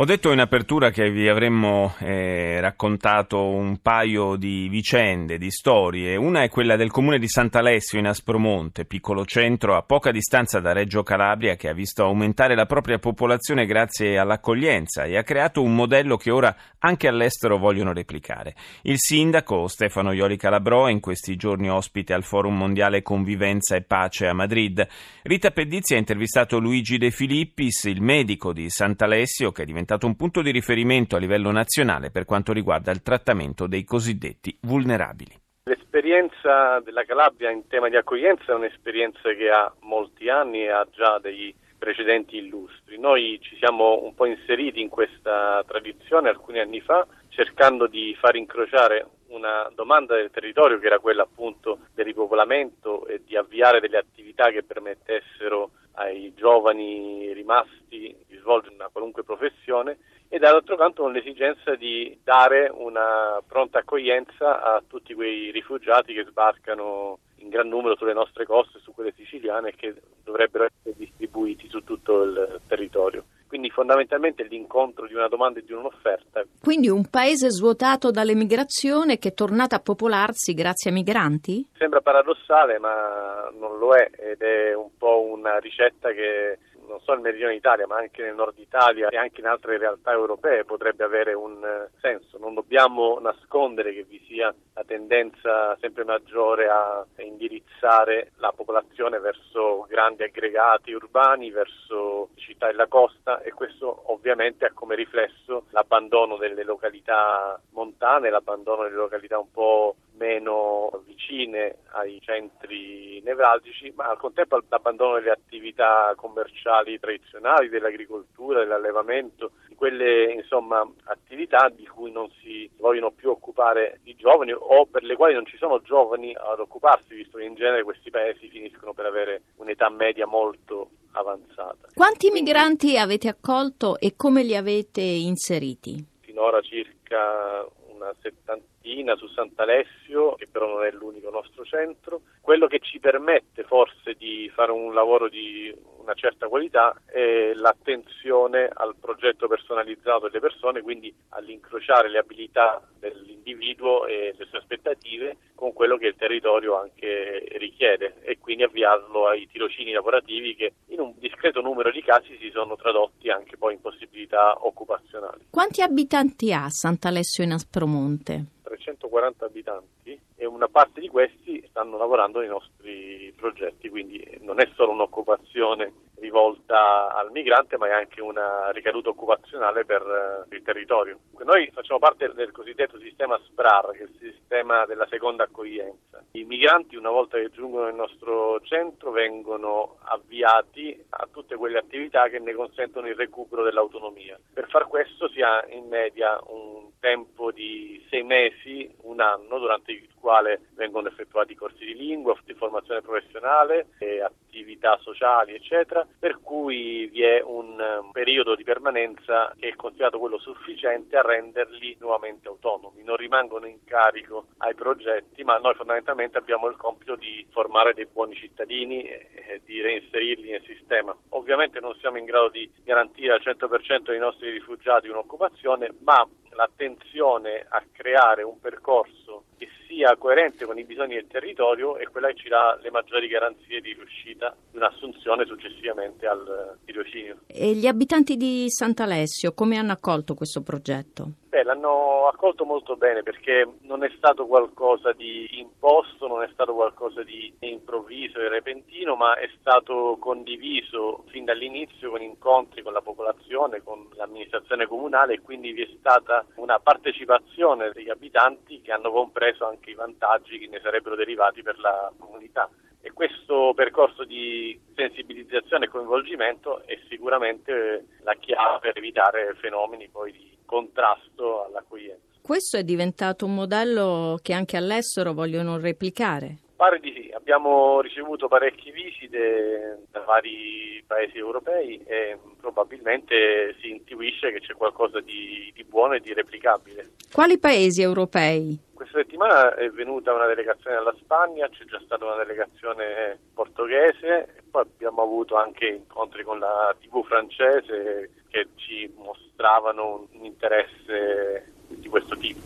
Ho detto in apertura che vi avremmo eh, raccontato un paio di vicende, di storie. Una è quella del comune di Sant'Alessio in Aspromonte, piccolo centro a poca distanza da Reggio Calabria, che ha visto aumentare la propria popolazione grazie all'accoglienza e ha creato un modello che ora anche all'estero vogliono replicare. Il sindaco Stefano Ioli Calabrò è in questi giorni ospite al Forum Mondiale Convivenza e Pace a Madrid. Rita Pedizzi ha intervistato Luigi De Filippis, il medico di Sant'Alessio, che è diventato diventato un punto di riferimento a livello nazionale per quanto riguarda il trattamento dei cosiddetti vulnerabili. L'esperienza della Calabria in tema di accoglienza è un'esperienza che ha molti anni e ha già dei precedenti illustri. Noi ci siamo un po' inseriti in questa tradizione alcuni anni fa, cercando di far incrociare una domanda del territorio che era quella appunto del ripopolamento e di avviare delle attività che permettessero ai giovani rimasti di svolgere una qualunque professione e dall'altro canto con l'esigenza di dare una pronta accoglienza a tutti quei rifugiati che sbarcano in gran numero sulle nostre coste, su quelle siciliane che dovrebbero essere distribuiti su tutto il territorio. Quindi fondamentalmente l'incontro di una domanda e di un'offerta. Quindi un paese svuotato dall'emigrazione che è tornato a popolarsi grazie ai migranti? Sembra paradossale ma non lo è ed è un po' una ricetta che non solo nel meridione d'Italia ma anche nel nord Italia e anche in altre realtà europee potrebbe avere un eh, senso. Non dobbiamo nascondere che vi sia la tendenza sempre maggiore a indirizzare la popolazione verso grandi aggregati urbani, verso città della costa e questo ovviamente ha come riflesso l'abbandono delle località montane, l'abbandono delle località un po' meno vicine ai centri nevralgici, ma al contempo l'abbandono delle attività commerciali tradizionali, dell'agricoltura, dell'allevamento, di quelle insomma, attività di cui non si vogliono più occupare i giovani o per le quali non ci sono giovani ad occuparsi, visto che in genere questi paesi finiscono per avere un'età media molto avanzata. Quanti migranti avete accolto e come li avete inseriti? Finora circa una settantina su Sant'Alessio, che però non è l'unico nostro centro. Quello che ci permette forse di fare un lavoro di una certa qualità è l'attenzione al progetto personalizzato delle persone, quindi all'incrociare le abilità dell'individuo e le sue aspettative con quello che il territorio anche richiede e quindi avviarlo ai tirocini lavorativi che in un discreto numero di casi si sono tradotti anche poi in possibilità occupazionali. Quanti abitanti ha Sant'Alessio in Aspromonte? 340 abitanti e una parte di questi stanno lavorando nei nostri progetti, quindi non è solo un'occupazione rivolta al migrante, ma è anche una ricaduta occupazionale per eh, il territorio. Noi facciamo parte del cosiddetto sistema SPRAR, che è il sistema della seconda accoglienza. I migranti, una volta che giungono nel nostro centro, vengono avviati a tutte quelle attività che ne consentono il recupero dell'autonomia. Per far questo si ha in media un tempo di sei mesi, un anno, durante il quale vengono effettuati corsi di lingua, di formazione professionale, attività sociali, eccetera, per cui vi è un periodo di permanenza che è considerato quello sufficiente a renderli nuovamente autonomi. Non rimangono in carico ai progetti, ma noi fondamentalmente abbiamo il compito di formare dei buoni cittadini e di reinserirli nel sistema. Ovviamente non siamo in grado di garantire al 100% dei nostri rifugiati un'occupazione, ma l'attenzione a creare un percorso che sia coerente con i bisogni del territorio è quella che ci dà le maggiori garanzie di riuscita di un'assunzione successivamente al tirocinio. E gli abitanti di Sant'Alessio come hanno accolto questo progetto? Beh, l'hanno accolto molto bene perché non è stato qualcosa di imposto, non è stato qualcosa di improvviso e repentino, ma è stato condiviso fin dall'inizio con incontri con la popolazione, con l'amministrazione comunale e quindi vi è stata una partecipazione degli abitanti che hanno compreso anche i vantaggi che ne sarebbero derivati per la comunità. E questo percorso di sensibilizzazione e coinvolgimento è sicuramente la chiave per evitare fenomeni poi di contrasto all'accoglienza. Questo è diventato un modello che anche all'estero vogliono replicare. Pare di sì, abbiamo ricevuto parecchie visite da vari paesi europei e probabilmente si intuisce che c'è qualcosa di, di buono e di replicabile. Quali paesi europei? Settimana è venuta una delegazione dalla Spagna, c'è già stata una delegazione portoghese e poi abbiamo avuto anche incontri con la TV francese che ci mostravano un interesse di questo tipo.